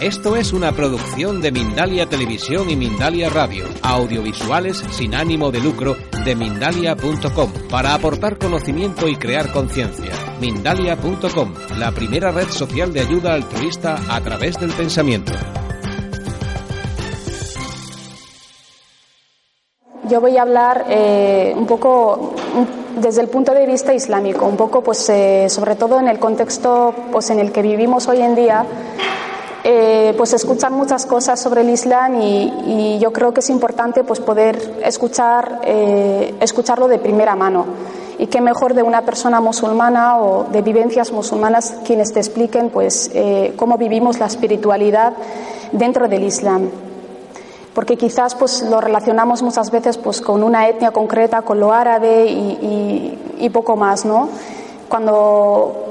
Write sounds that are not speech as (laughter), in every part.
Esto es una producción de Mindalia Televisión y Mindalia Radio, audiovisuales sin ánimo de lucro de mindalia.com, para aportar conocimiento y crear conciencia. Mindalia.com, la primera red social de ayuda altruista a través del pensamiento. Yo voy a hablar eh, un poco desde el punto de vista islámico, un poco pues eh, sobre todo en el contexto pues en el que vivimos hoy en día pues escuchan muchas cosas sobre el Islam y, yo creo que es importante pues poder escuchar, eh, escucharlo de primera mano. Y qué mejor de una persona musulmana o de vivencias musulmanas quienes te expliquen pues eh, cómo vivimos la espiritualidad dentro del Islam. Porque quizás pues lo relacionamos muchas veces pues con una etnia concreta, con lo árabe y, y poco más, ¿no? Cuando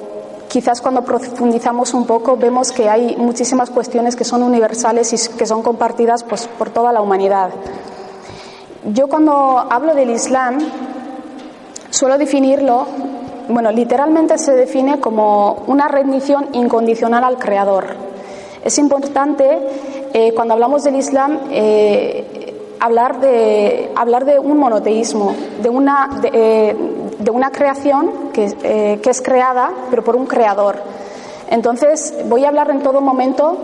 quizás cuando profundizamos un poco vemos que hay muchísimas cuestiones que son universales y que son compartidas pues, por toda la humanidad. Yo cuando hablo del Islam suelo definirlo, bueno, literalmente se define como una rendición incondicional al Creador. Es importante eh, cuando hablamos del Islam eh, hablar, de, hablar de un monoteísmo, de una, eh, de una creación que, eh, que, es creada, pero por un creador. Entonces, voy a hablar en todo momento,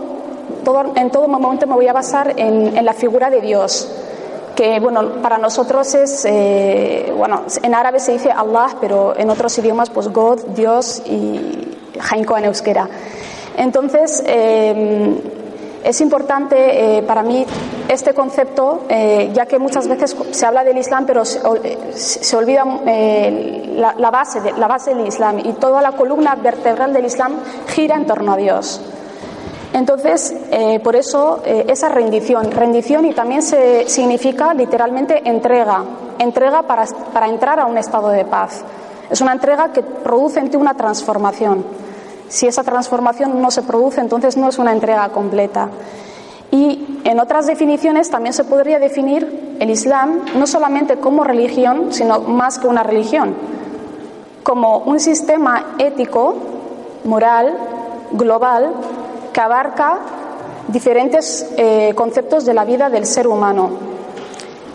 todo, en todo momento me voy a basar en, en la figura de Dios, que bueno, para nosotros es, eh, bueno, en árabe se dice Allah, pero en otros idiomas, pues God, Dios y Jainko en euskera. Entonces, eh, es importante eh, para mí este concepto, eh, ya que muchas veces se habla del Islam, pero se, se olvida eh, la, base la base del Islam y toda la columna vertebral del Islam gira en torno a Dios. Entonces, eh, por eso esa rendición, rendición y también se significa literalmente entrega, entrega para, para entrar a un estado de paz. Es una entrega que produce en ti una transformación. Si esa transformación no se produce, entonces no es una entrega completa. Y en otras definiciones también se podría definir el Islam no solamente como religión, sino más que una religión, como un sistema ético, moral, global, que abarca diferentes eh, conceptos de la vida del ser humano.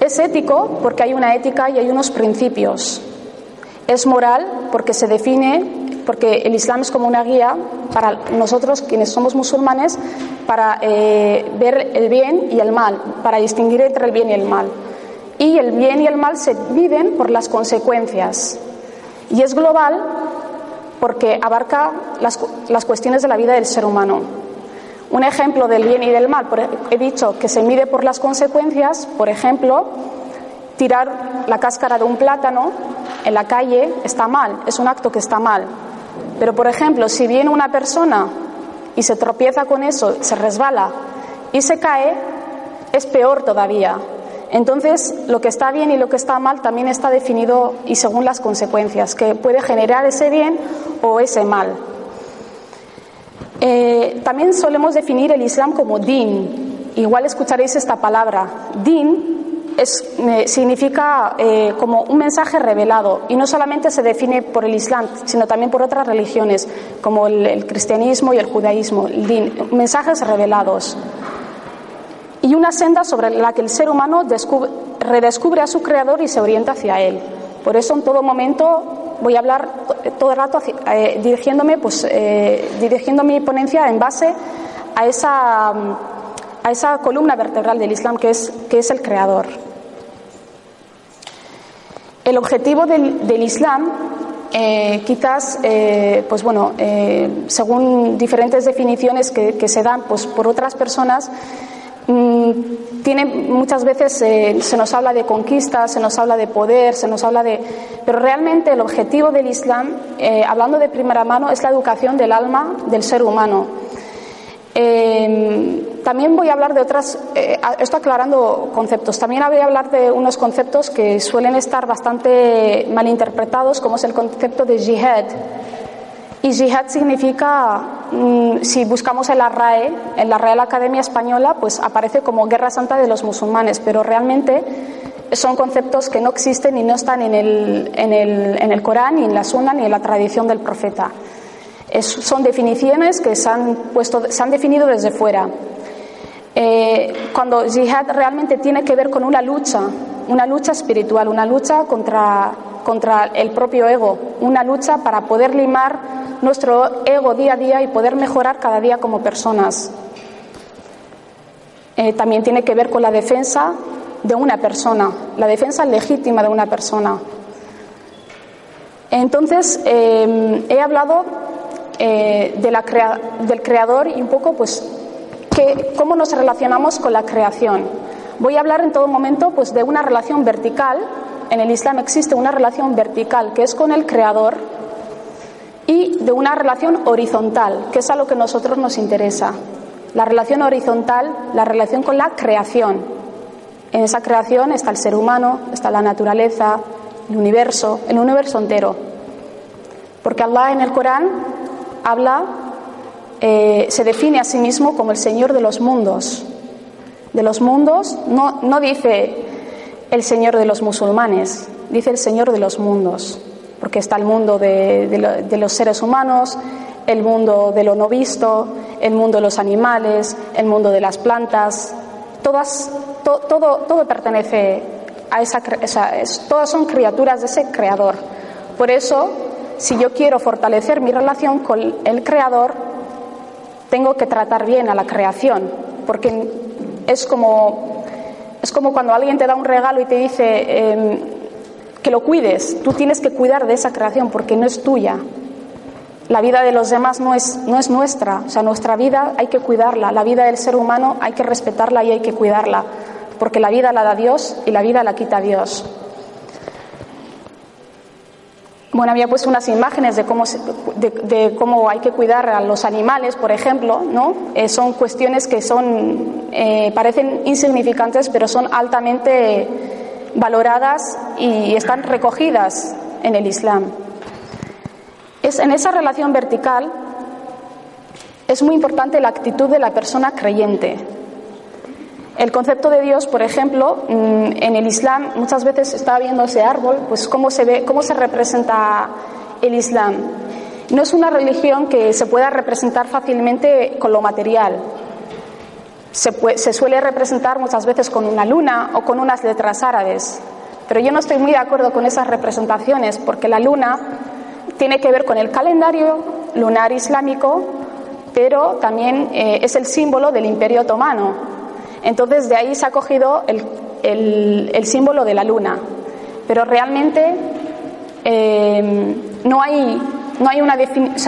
Es ético porque hay una ética y hay unos principios. Es moral porque se define porque el Islam es como una guía para nosotros, quienes somos musulmanes, para eh, ver el bien y el mal, para distinguir entre el bien y el mal. Y el bien y el mal se viven por las consecuencias. Y es global porque abarca las, las cuestiones de la vida del ser humano. Un ejemplo del bien y del mal, he dicho que se mide por las consecuencias, por ejemplo, tirar la cáscara de un plátano en la calle está mal, es un acto que está mal. Pero, por ejemplo, si viene una persona y se tropieza con eso, se resbala y se cae, es peor todavía. Entonces, lo que está bien y lo que está mal también está definido y según las consecuencias, que puede generar ese bien o ese mal. Eh, también solemos definir el Islam como din. Igual escucharéis esta palabra. Din significa eh, como un mensaje revelado y no solamente se define por el Islam, sino también por otras religiones como el, cristianismo y el judaísmo, mensajes revelados. Y una senda sobre la que el ser humano descubre, redescubre a su creador y se orienta hacia él. Por eso en todo momento voy a hablar todo el rato eh, dirigiéndome, pues, eh, dirigiendo mi ponencia en base a esa, a esa columna vertebral del Islam que es, que es el creador. El objetivo del, Islam, eh, quizás, eh, pues bueno, eh, según diferentes definiciones que, se dan pues, por otras personas, mmm, tiene muchas veces se nos habla de conquista, se nos habla de poder, se nos habla de. Pero realmente el objetivo del Islam, hablando de primera mano, es la educación del alma del ser humano. También voy a hablar de otras, eh, esto aclarando conceptos, también voy a hablar de unos conceptos que suelen estar bastante mal interpretados, como es el concepto de jihad. Y jihad significa, mmm, si buscamos en la RAE, en la Real Academia Española, pues aparece como Guerra Santa de los Musulmanes, pero realmente son conceptos que no existen y no están en el, en el, en el Corán, ni en la Sunna, ni en la tradición del profeta. son definiciones que se han, puesto, se han definido desde fuera. Eh, cuando jihad realmente tiene que ver con una lucha, una lucha espiritual, una lucha contra, contra el propio ego, una lucha para poder limar nuestro ego día a día y poder mejorar cada día como personas. Eh, también tiene que ver con la defensa de una persona, la defensa legítima de una persona. Entonces, eh, he hablado eh, de la del creador y un poco, pues, cómo nos relacionamos con la creación. Voy a hablar en todo momento, pues, de una relación vertical. En el Islam existe una relación vertical que es con el creador y de una relación horizontal, que es a lo que a nosotros nos interesa. La relación horizontal, la relación con la creación. En esa creación está el ser humano, está la naturaleza, el universo, el universo entero. Porque Allah en el Corán habla, eh, se define a sí mismo como el Señor de los mundos. De los mundos no, no dice el Señor de los musulmanes, dice el Señor de los mundos, porque está el mundo de, de los seres humanos, el mundo de lo no visto, el mundo de los animales, el mundo de las plantas, todas, todo, todo pertenece a esa, todas son criaturas de ese creador. Por eso, si yo quiero fortalecer mi relación con el creador, tengo que tratar bien a la creación, porque es como, es como cuando alguien te da un regalo y te dice em, que lo cuides, tú tienes que cuidar de esa creación porque no es tuya, la vida de los demás no es, no es nuestra, o sea, nuestra vida hay que cuidarla, la vida del ser humano hay que respetarla y hay que cuidarla, porque la vida la da Dios y la vida la quita Dios. Bueno, había puesto unas imágenes de cómo, de, cómo hay que cuidar a los animales, por ejemplo, ¿no? Eh, son cuestiones que son, eh, parecen insignificantes, pero son altamente valoradas y están recogidas en el Islam. Es en esa relación vertical es muy importante la actitud de la persona creyente. El concepto de Dios, por ejemplo, mm, en el Islam muchas veces está viendo ese árbol, pues cómo se ve, cómo se representa el Islam. No es una religión que se pueda representar fácilmente con lo material. Se, se suele representar muchas veces con una luna o con unas letras árabes. Pero yo no estoy muy de acuerdo con esas representaciones porque la luna tiene que ver con el calendario lunar islámico, pero también eh, es el símbolo del Imperio Otomano. Entonces de ahí se ha cogido el, símbolo de la luna. Pero realmente eh, no, hay, no, hay una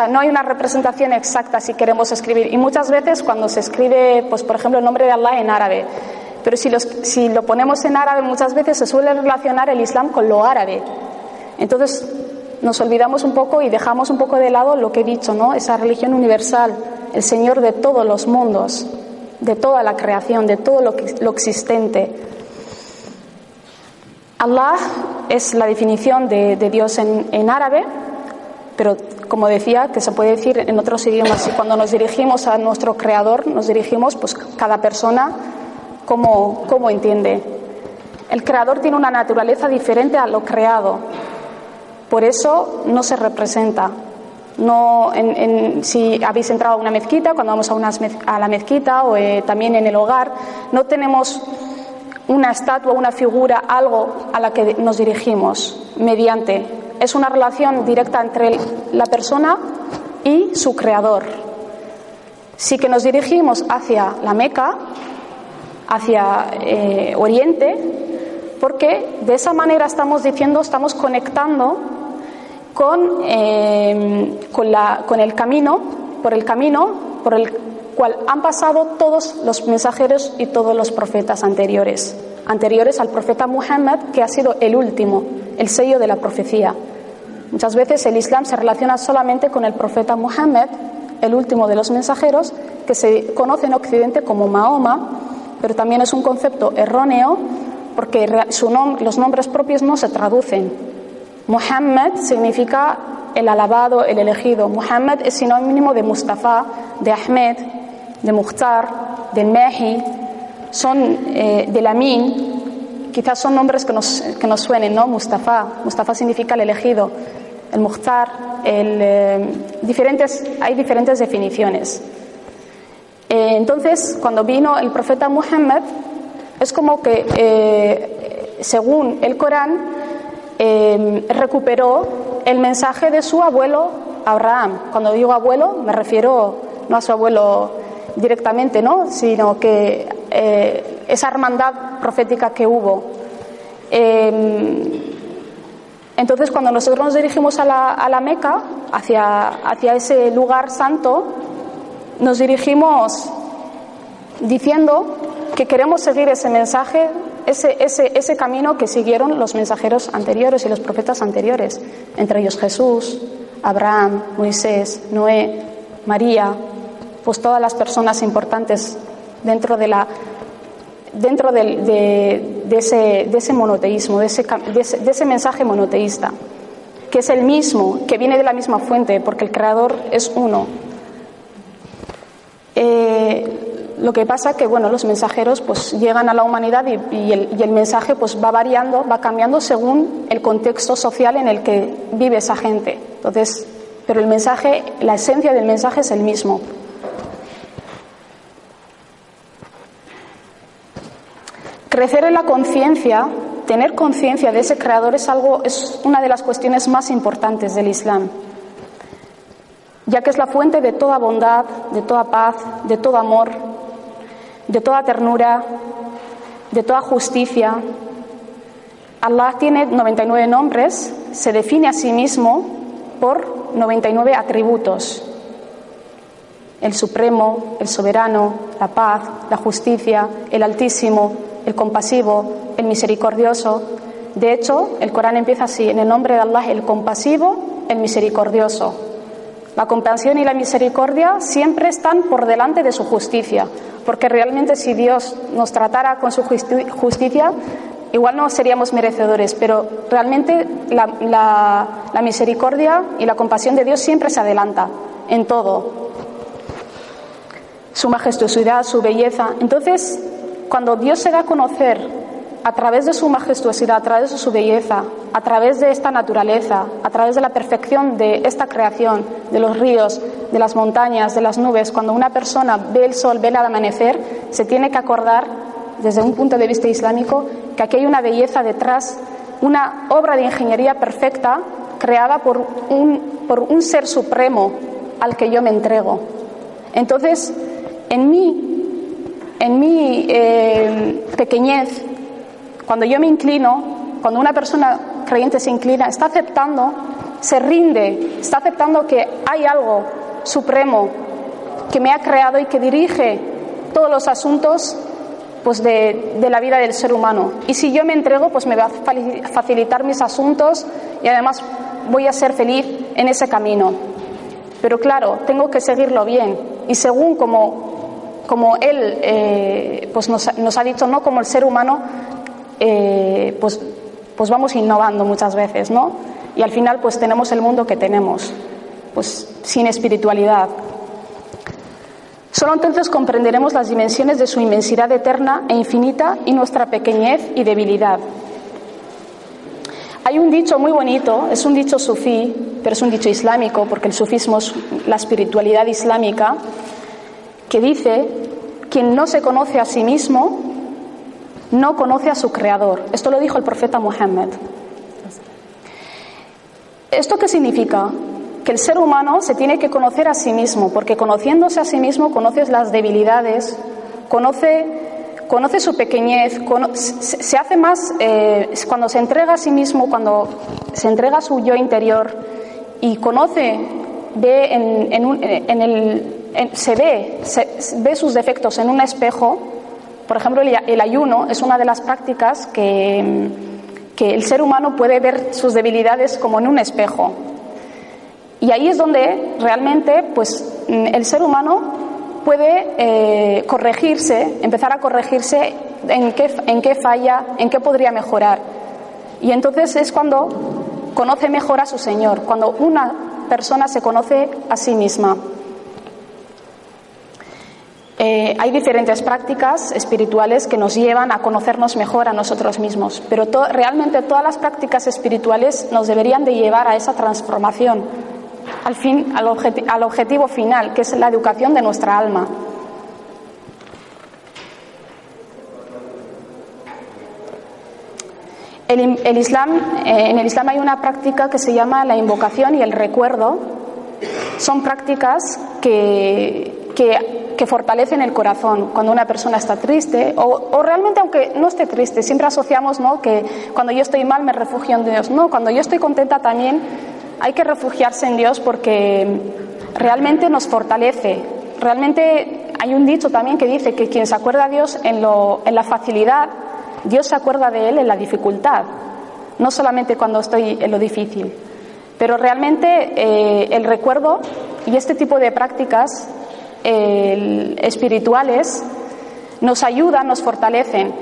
no hay una representación exacta si queremos escribir. Y muchas veces cuando se escribe, pues por ejemplo, el nombre de Allah en árabe, pero si, si lo ponemos en árabe muchas veces se suele relacionar el Islam con lo árabe. Entonces nos olvidamos un poco y dejamos un poco de lado lo que he dicho, ¿no? Esa religión universal, el Señor de todos los mundos, de toda la creación, de todo lo, lo existente. Allah es la definición de, Dios en, árabe, pero como decía, que se puede decir en otros idiomas. Y cuando nos dirigimos a nuestro Creador, nos dirigimos, pues cada persona como, como entiende. El Creador tiene una naturaleza diferente a lo creado. Por eso no se representa. No, si habéis entrado a una mezquita, cuando vamos a, a la mezquita o eh, también en el hogar, no tenemos una estatua, una figura, algo a la que nos dirigimos mediante. Es una relación directa entre la persona y su creador. Sí que nos dirigimos hacia la Meca, hacia eh, Oriente, porque de esa manera estamos diciendo, estamos conectando con, la, con el camino, por el camino por el cual han pasado todos los mensajeros y todos los profetas anteriores, anteriores al profeta Muhammad, que ha sido el último, el sello de la profecía. Muchas veces el Islam se relaciona solamente con el profeta Muhammad, el último de los mensajeros, que se conoce en Occidente como Mahoma, pero también es un concepto erróneo porque su los nombres propios no se traducen. Muhammad significa el alabado, el elegido. Muhammad es sinónimo de Mustafa, de Ahmed, de Mukhtar, de Mehi, son eh, del Amin, quizás son nombres que nos, que nos suenen, ¿no? Mustafa, Mustafa significa el elegido, el Mukhtar, el, diferentes, hay diferentes definiciones. entonces, cuando vino el profeta Muhammad, es como que, según el Corán, recuperó el mensaje de su abuelo Abraham. Cuando digo abuelo, me refiero no a su abuelo directamente, ¿no? sino que eh, esa hermandad profética que hubo. Em, entonces, cuando nosotros nos dirigimos a la, a la Meca, hacia, hacia ese lugar santo, nos dirigimos diciendo que queremos seguir ese mensaje, ese, ese, ese camino que siguieron los mensajeros anteriores y los profetas anteriores, entre ellos Jesús, Abraham, Moisés, Noé, María, pues todas las personas importantes dentro de la dentro de, ese, de ese, monoteísmo, de ese, de ese, mensaje monoteísta, que es el mismo, que viene de la misma fuente, porque el creador es uno. Eh, lo que pasa que bueno, los mensajeros pues llegan a la humanidad y, el, y, el, mensaje pues va variando, va cambiando según el contexto social en el que vive esa gente. Entonces, pero el mensaje, la esencia del mensaje es el mismo. Crecer en la conciencia, tener conciencia de ese creador es algo, es una de las cuestiones más importantes del Islam, ya que es la fuente de toda bondad, de toda paz, de todo amor, de toda ternura, de toda justicia. Allah tiene 99 nombres, se define a sí mismo por 99 atributos. El Supremo, el Soberano, la paz, la justicia, el Altísimo, el compasivo, el misericordioso. De hecho, el Corán empieza así, en el nombre de Allah, el compasivo, el misericordioso. La compasión y la misericordia siempre están por delante de su justicia, porque realmente si Dios nos tratara con su justicia, igual no seríamos merecedores, pero realmente la, la misericordia y la compasión de Dios siempre se adelanta en todo. Su majestuosidad, su belleza. Entonces, cuando Dios se da a conocer a través de su majestuosidad, a través de su belleza, a través de esta naturaleza, a través de la perfección de esta creación, de los ríos, de las montañas, de las nubes, cuando una persona ve el sol, ve el amanecer, se tiene que acordar, desde un punto de vista islámico, que aquí hay una belleza detrás, una obra de ingeniería perfecta creada por un, por un ser supremo al que yo me entrego. Entonces, en mí en mi eh, pequeñez, cuando yo me inclino, cuando una persona creyente se inclina, está aceptando, se rinde, está aceptando que hay algo supremo que me ha creado y que dirige todos los asuntos pues de, de, la vida del ser humano. Y si yo me entrego, pues me va a facilitar mis asuntos y además voy a ser feliz en ese camino. Pero claro, tengo que seguirlo bien. Y según como como él eh, pues nos, ha dicho, ¿no? Como el ser humano, eh, pues, pues vamos innovando muchas veces, ¿no? Y al final pues tenemos el mundo que tenemos, pues sin espiritualidad. Solo entonces comprenderemos las dimensiones de su inmensidad eterna e infinita y nuestra pequeñez y debilidad. Hay un dicho muy bonito, es un dicho sufí, pero es un dicho islámico, porque el sufismo es la espiritualidad islámica, que dice, quien no se conoce a sí mismo, no conoce a su creador. Esto lo dijo el profeta Muhammad. ¿Esto qué significa? Que el ser humano se tiene que conocer a sí mismo, porque conociéndose a sí mismo conoces las debilidades, conoce, conoce su pequeñez, se hace más, eh, cuando se entrega a sí mismo, cuando se entrega a su yo interior y conoce, ve en el, se ve, ve sus defectos en un espejo, por ejemplo, el, ayuno es una de las prácticas que, el ser humano puede ver sus debilidades como en un espejo. Y ahí es donde realmente pues, el ser humano puede eh, corregirse, empezar a corregirse en qué, en qué falla, en qué podría mejorar. Y entonces es cuando conoce mejor a su Señor, cuando una persona se conoce a sí misma. Eh, hay diferentes prácticas espirituales que nos llevan a conocernos mejor a nosotros mismos, pero realmente todas las prácticas espirituales nos deberían de llevar a esa transformación, al, fin, al, al objetivo final, que es la educación de nuestra alma. El, Islam, eh, en el Islam hay una práctica que se llama la invocación y el recuerdo. Son prácticas que, que, fortalecen el corazón cuando una persona está triste o, realmente aunque no esté triste. Siempre asociamos ¿no? que cuando yo estoy mal me refugio en Dios. No, cuando yo estoy contenta también hay que refugiarse en Dios porque realmente nos fortalece. Realmente hay un dicho también que dice que quien se acuerda a Dios en, lo, en la facilidad Dios se acuerda de él en la dificultad, no solamente cuando estoy en lo difícil. Pero realmente eh, el recuerdo y este tipo de prácticas espirituales nos ayudan, nos fortalecen,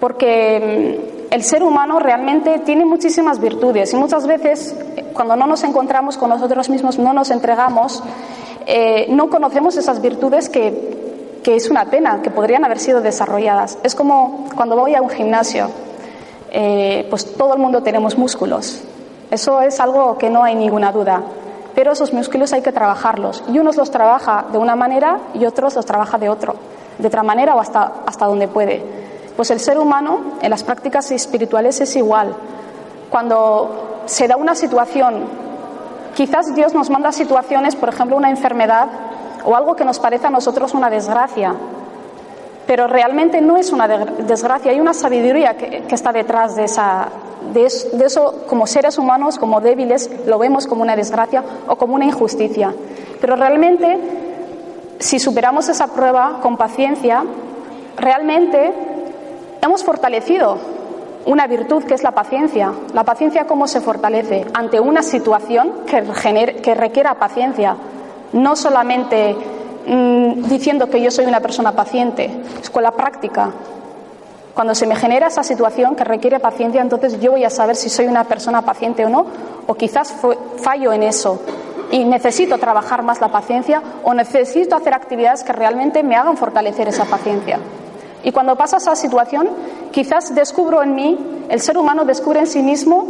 porque mm, el ser humano realmente tiene muchísimas virtudes y muchas veces cuando no nos encontramos con nosotros mismos, no nos entregamos, eh, no conocemos esas virtudes que que es una pena, que podrían haber sido desarrolladas. Es como cuando voy a un gimnasio, eh, pues todo el mundo tenemos músculos. Eso es algo que no hay ninguna duda. Pero esos músculos hay que trabajarlos. Y unos los trabaja de una manera y otros los trabaja de otro, de otra manera o hasta, hasta donde puede. Pues el ser humano en las prácticas espirituales es igual. Cuando se da una situación, quizás Dios nos manda situaciones, por ejemplo, una enfermedad o algo que nos parece a nosotros una desgracia. Pero realmente no es una desgracia, hay una sabiduría que, está detrás de, eso, como seres humanos, como débiles, lo vemos como una desgracia o como una injusticia. Pero realmente, si superamos esa prueba con paciencia, realmente hemos fortalecido una virtud que es la paciencia. La paciencia cómo se fortalece ante una situación que requiera paciencia no solamente mm, diciendo que yo soy una persona paciente, es con la práctica. Cuando se me genera esa situación que requiere paciencia, entonces yo voy a saber si soy una persona paciente o no, o quizás fallo en eso y necesito trabajar más la paciencia o necesito hacer actividades que realmente me hagan fortalecer esa paciencia. Y cuando pasa esa situación, quizás descubro en mí, el ser humano descubre en sí mismo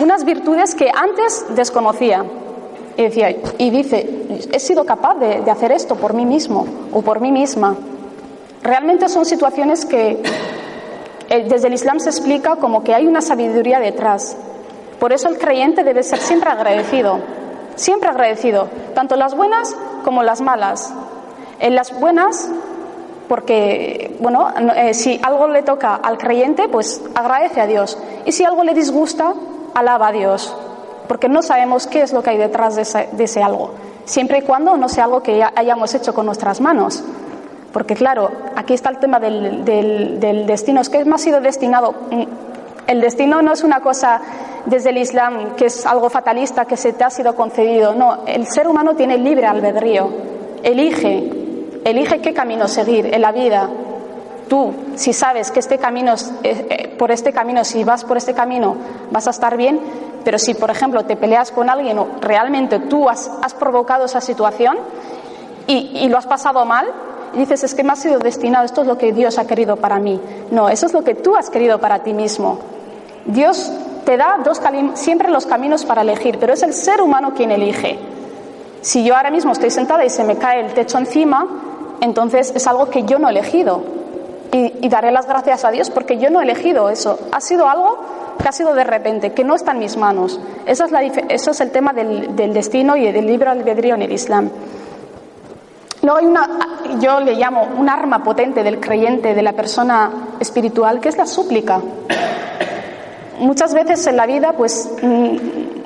unas virtudes que antes desconocía. Y, dice, he sido capaz de, hacer esto por mí mismo o por mí misma. Realmente son situaciones que eh, desde el Islam se explica como que hay una sabiduría detrás. Por eso el creyente debe ser siempre agradecido, siempre agradecido, tanto las buenas como las malas. En las buenas, porque, bueno, eh, si algo le toca al creyente, pues agradece a Dios. Y si algo le disgusta, alaba a Dios porque no sabemos qué es lo que hay detrás de ese, algo, siempre y cuando no sea algo que hayamos hecho con nuestras manos. Porque claro, aquí está el tema del, destino, es que ha sido destinado. Mm, el destino no es una cosa desde el Islam que es algo fatalista que se te ha sido concedido, no, el ser humano tiene libre albedrío, elige, elige qué camino seguir en la vida. Tú, si sabes que este camino, eh, eh, por este camino, si vas por este camino, vas a estar bien, pero si, por ejemplo, te peleas con alguien o realmente tú has, provocado esa situación y, lo has pasado mal, dices, es que me ha sido destinado, esto es lo que Dios ha querido para mí. No, eso es lo que tú has querido para ti mismo. Dios te da dos siempre los caminos para elegir, pero es el ser humano quien elige. Si yo ahora mismo estoy sentada y se me cae el techo encima, entonces es algo que yo no he elegido. Y, daré las gracias a Dios porque yo no he elegido eso. Ha sido algo que ha sido de repente, que no está en mis manos. Eso es, el tema del, destino y del libre albedrío en el Islam. Luego hay una, yo le llamo un arma potente del creyente, de la persona espiritual, que es la súplica. Muchas veces en la vida, pues, mm,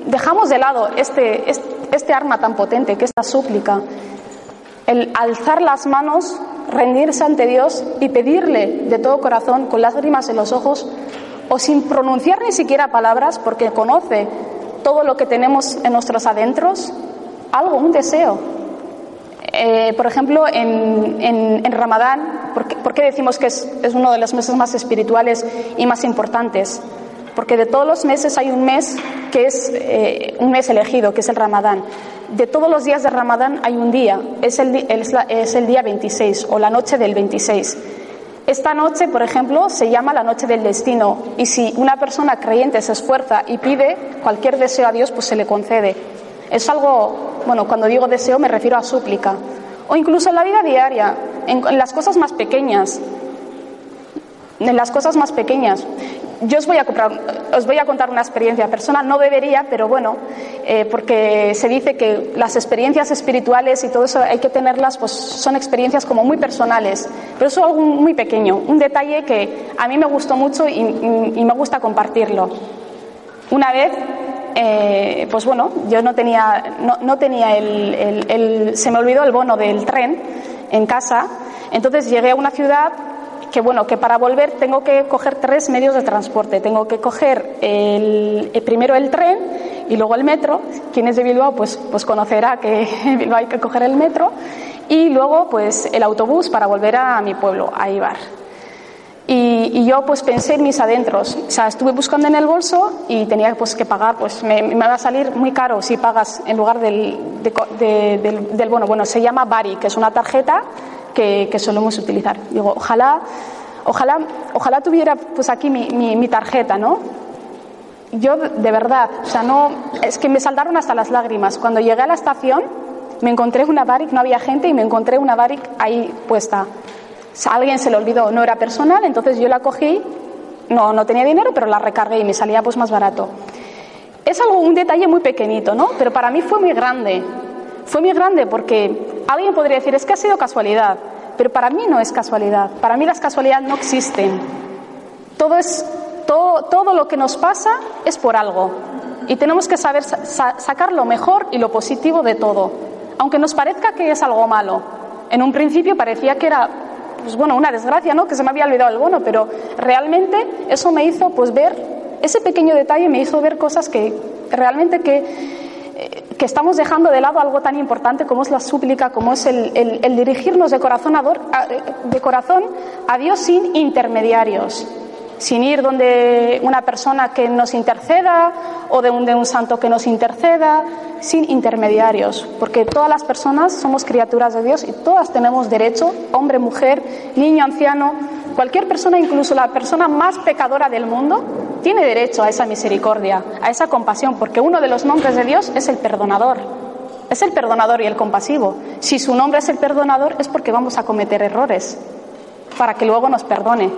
dejamos de lado este, este arma tan potente que es la súplica. El alzar las manos, rendirse ante Dios y pedirle de todo corazón, con lágrimas en los ojos, o sin pronunciar ni siquiera palabras, porque conoce todo lo que tenemos en nuestros adentros, algo, un deseo. Eh, por ejemplo, en, Ramadán, ¿por qué, decimos que es, uno de los meses más espirituales y más importantes? Porque de todos los meses hay un mes que es eh, un mes elegido, que es el Ramadán. De todos los días de Ramadán hay un día, es el, día 26 o la noche del 26. Esta noche, por ejemplo, se llama la noche del destino y si una persona creyente se esfuerza y pide cualquier deseo a Dios, pues se le concede. Es algo, bueno, cuando digo deseo me refiero a súplica. O incluso en la vida diaria, en las cosas más pequeñas. En las cosas más pequeñas yo os voy, a os voy a contar una experiencia personal, no debería, pero bueno, eh, porque se dice que las experiencias espirituales y todo eso hay que tenerlas, pues son experiencias como muy personales, pero eso es algo muy pequeño, un detalle que a mí me gustó mucho y, me gusta compartirlo. Una vez, eh, pues bueno, yo no tenía, no, tenía el, se me olvidó el bono del tren en casa, entonces llegué a una ciudad que bueno, que para volver tengo que coger tres medios de transporte. Tengo que coger el, primero el tren y luego el metro. Quien es de Bilbao, pues, pues conocerá que (laughs) en Bilbao hay que coger el metro. Y luego, pues el autobús para volver a mi pueblo, a Ibar. Y, yo pues pensé en mis adentros, o sea, estuve buscando en el bolso y tenía pues que pagar, pues me, va a salir muy caro si pagas en lugar del, bono. Bueno, se llama Bari, que es una tarjeta que, solemos utilizar. Digo, ojalá, ojalá, ojalá tuviera pues aquí mi, tarjeta, ¿no? Yo de verdad, o sea, no, es que me saltaron hasta las lágrimas. Cuando llegué a la estación, me encontré una Baric, no había gente, y me encontré una Baric ahí puesta. a alguien se le olvidó, no era personal, entonces yo la cogí, no, no tenía dinero, pero la recargué y me salía pues más barato. Es algo, un detalle muy pequeñito, ¿no? Pero para mí fue muy grande. Fue muy grande porque alguien podría decir, es que ha sido casualidad, pero para mí no es casualidad. Para mí las casualidades no existen. Todo, es, todo, lo que nos pasa es por algo. Y tenemos que saber sacar lo mejor y lo positivo de todo. Aunque nos parezca que es algo malo. En un principio parecía que era pues bueno, una desgracia, ¿no? Que se me había olvidado el bono, pero realmente eso me hizo pues ver ese pequeño detalle me hizo ver cosas que realmente que que estamos dejando de lado algo tan importante como es la súplica, como es el, dirigirnos de corazón a, Dios sin intermediarios sin ir donde una persona que nos interceda o de un, de un santo que nos interceda, sin intermediarios, porque todas las personas somos criaturas de Dios y todas tenemos derecho, hombre, mujer, niño, anciano, cualquier persona, incluso la persona más pecadora del mundo, tiene derecho a esa misericordia, a esa compasión, porque uno de los nombres de Dios es el perdonador. Es el perdonador y el compasivo. Si su nombre es el perdonador es porque vamos a cometer errores, para que luego nos perdone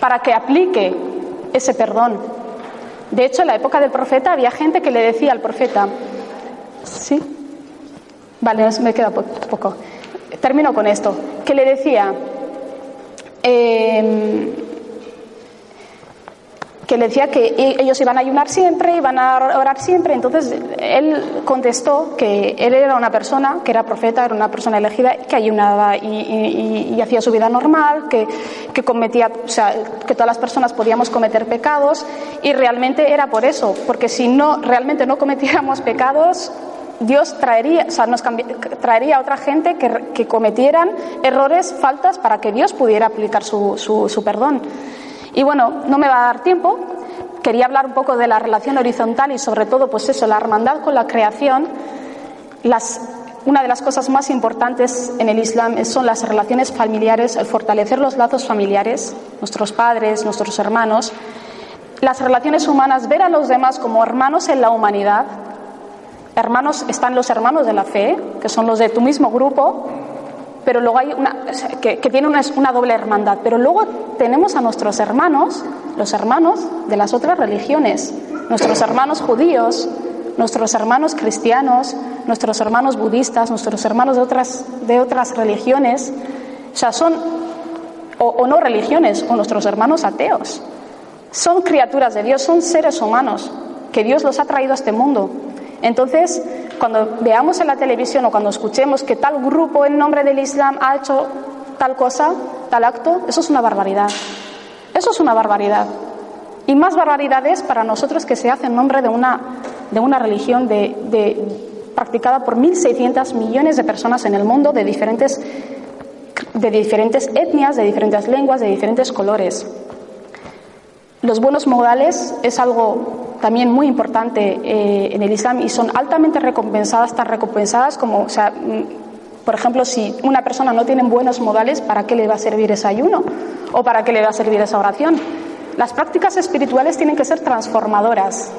para que aplique ese perdón. De hecho, en la época del profeta había gente que le decía al profeta, ¿sí? Vale, me queda poco. Termino con esto. Que le decía, eh, que le decía que ellos iban a ayunar siempre, iban a orar siempre. Entonces él contestó que él era una persona, que era profeta, era una persona elegida, que ayunaba y, hacía su vida normal, que, que, cometía, o sea, que todas las personas podíamos cometer pecados y realmente era por eso, porque si no realmente no cometiéramos pecados, Dios traería, o sea, nos traería a otra gente que, cometieran errores, faltas, para que Dios pudiera aplicar su, su, su perdón. Y bueno, no me va a dar tiempo. Quería hablar un poco de la relación horizontal y sobre todo, pues eso, la hermandad con la creación. Las, una de las cosas más importantes en el Islam son las relaciones familiares, el fortalecer los lazos familiares, nuestros padres, nuestros hermanos, las relaciones humanas, ver a los demás como hermanos en la humanidad. Hermanos están los hermanos de la fe, que son los de tu mismo grupo, pero luego hay una, que, tiene una, una, doble hermandad. Pero luego tenemos a nuestros hermanos, los hermanos de las otras religiones, nuestros hermanos judíos, nuestros hermanos cristianos, nuestros hermanos budistas, nuestros hermanos de otras, de otras religiones, o sea, son, o no religiones, o nuestros hermanos ateos. Son criaturas de Dios, son seres humanos que Dios los ha traído a este mundo. Entonces, cuando veamos en la televisión o cuando escuchemos que tal grupo en nombre del Islam ha hecho tal cosa, tal acto, eso es una barbaridad. Eso es una barbaridad. Y más barbaridad es para nosotros que se hace en nombre de una, de una religión de, practicada por 1.600 millones de personas en el mundo de diferentes, de diferentes etnias, de diferentes lenguas, de diferentes colores. Los buenos modales es algo también muy importante eh, en el Islam y son altamente recompensadas, tan recompensadas como, mm, por ejemplo, si una persona no tiene buenos modales, ¿para qué le va a servir ese ayuno? ¿O para qué le va a servir esa oración? Las prácticas espirituales tienen que ser transformadoras,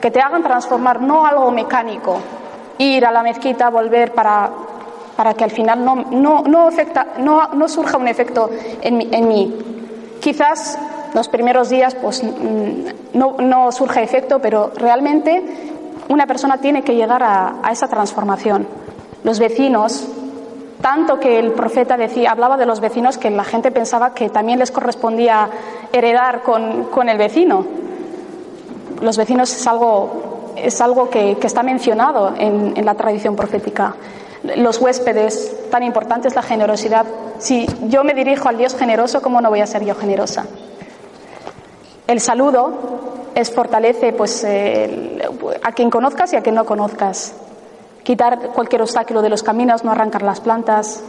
que te hagan transformar no algo mecánico, ir a la mezquita, volver para, para que al final no, no, no, surja un efecto en, en mí. Quizás los primeros días pues, mm, no, surja efecto, pero realmente una persona tiene que llegar a, a esa transformación. Los vecinos, tanto que el profeta decía, hablaba de los vecinos que la gente pensaba que también les correspondía heredar con, con el vecino. Los vecinos es algo, es algo que, que está mencionado en, en la tradición profética. Los huéspedes, tan importante es la generosidad. Si yo me dirijo al Dios generoso, ¿cómo no voy a ser yo generosa? El saludo es fortalece pues, el- a quien conozcas y a quien no conozcas. Quitar cualquier obstáculo de los caminos, no arrancar las plantas.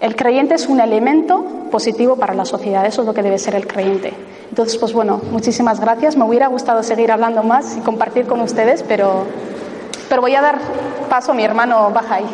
El creyente es un elemento positivo para la sociedad, eso es lo que debe ser el creyente. Entonces, pues bueno, muchísimas gracias. Me hubiera gustado seguir hablando más y compartir con ustedes, pero, pero voy a dar paso a mi hermano Bajay.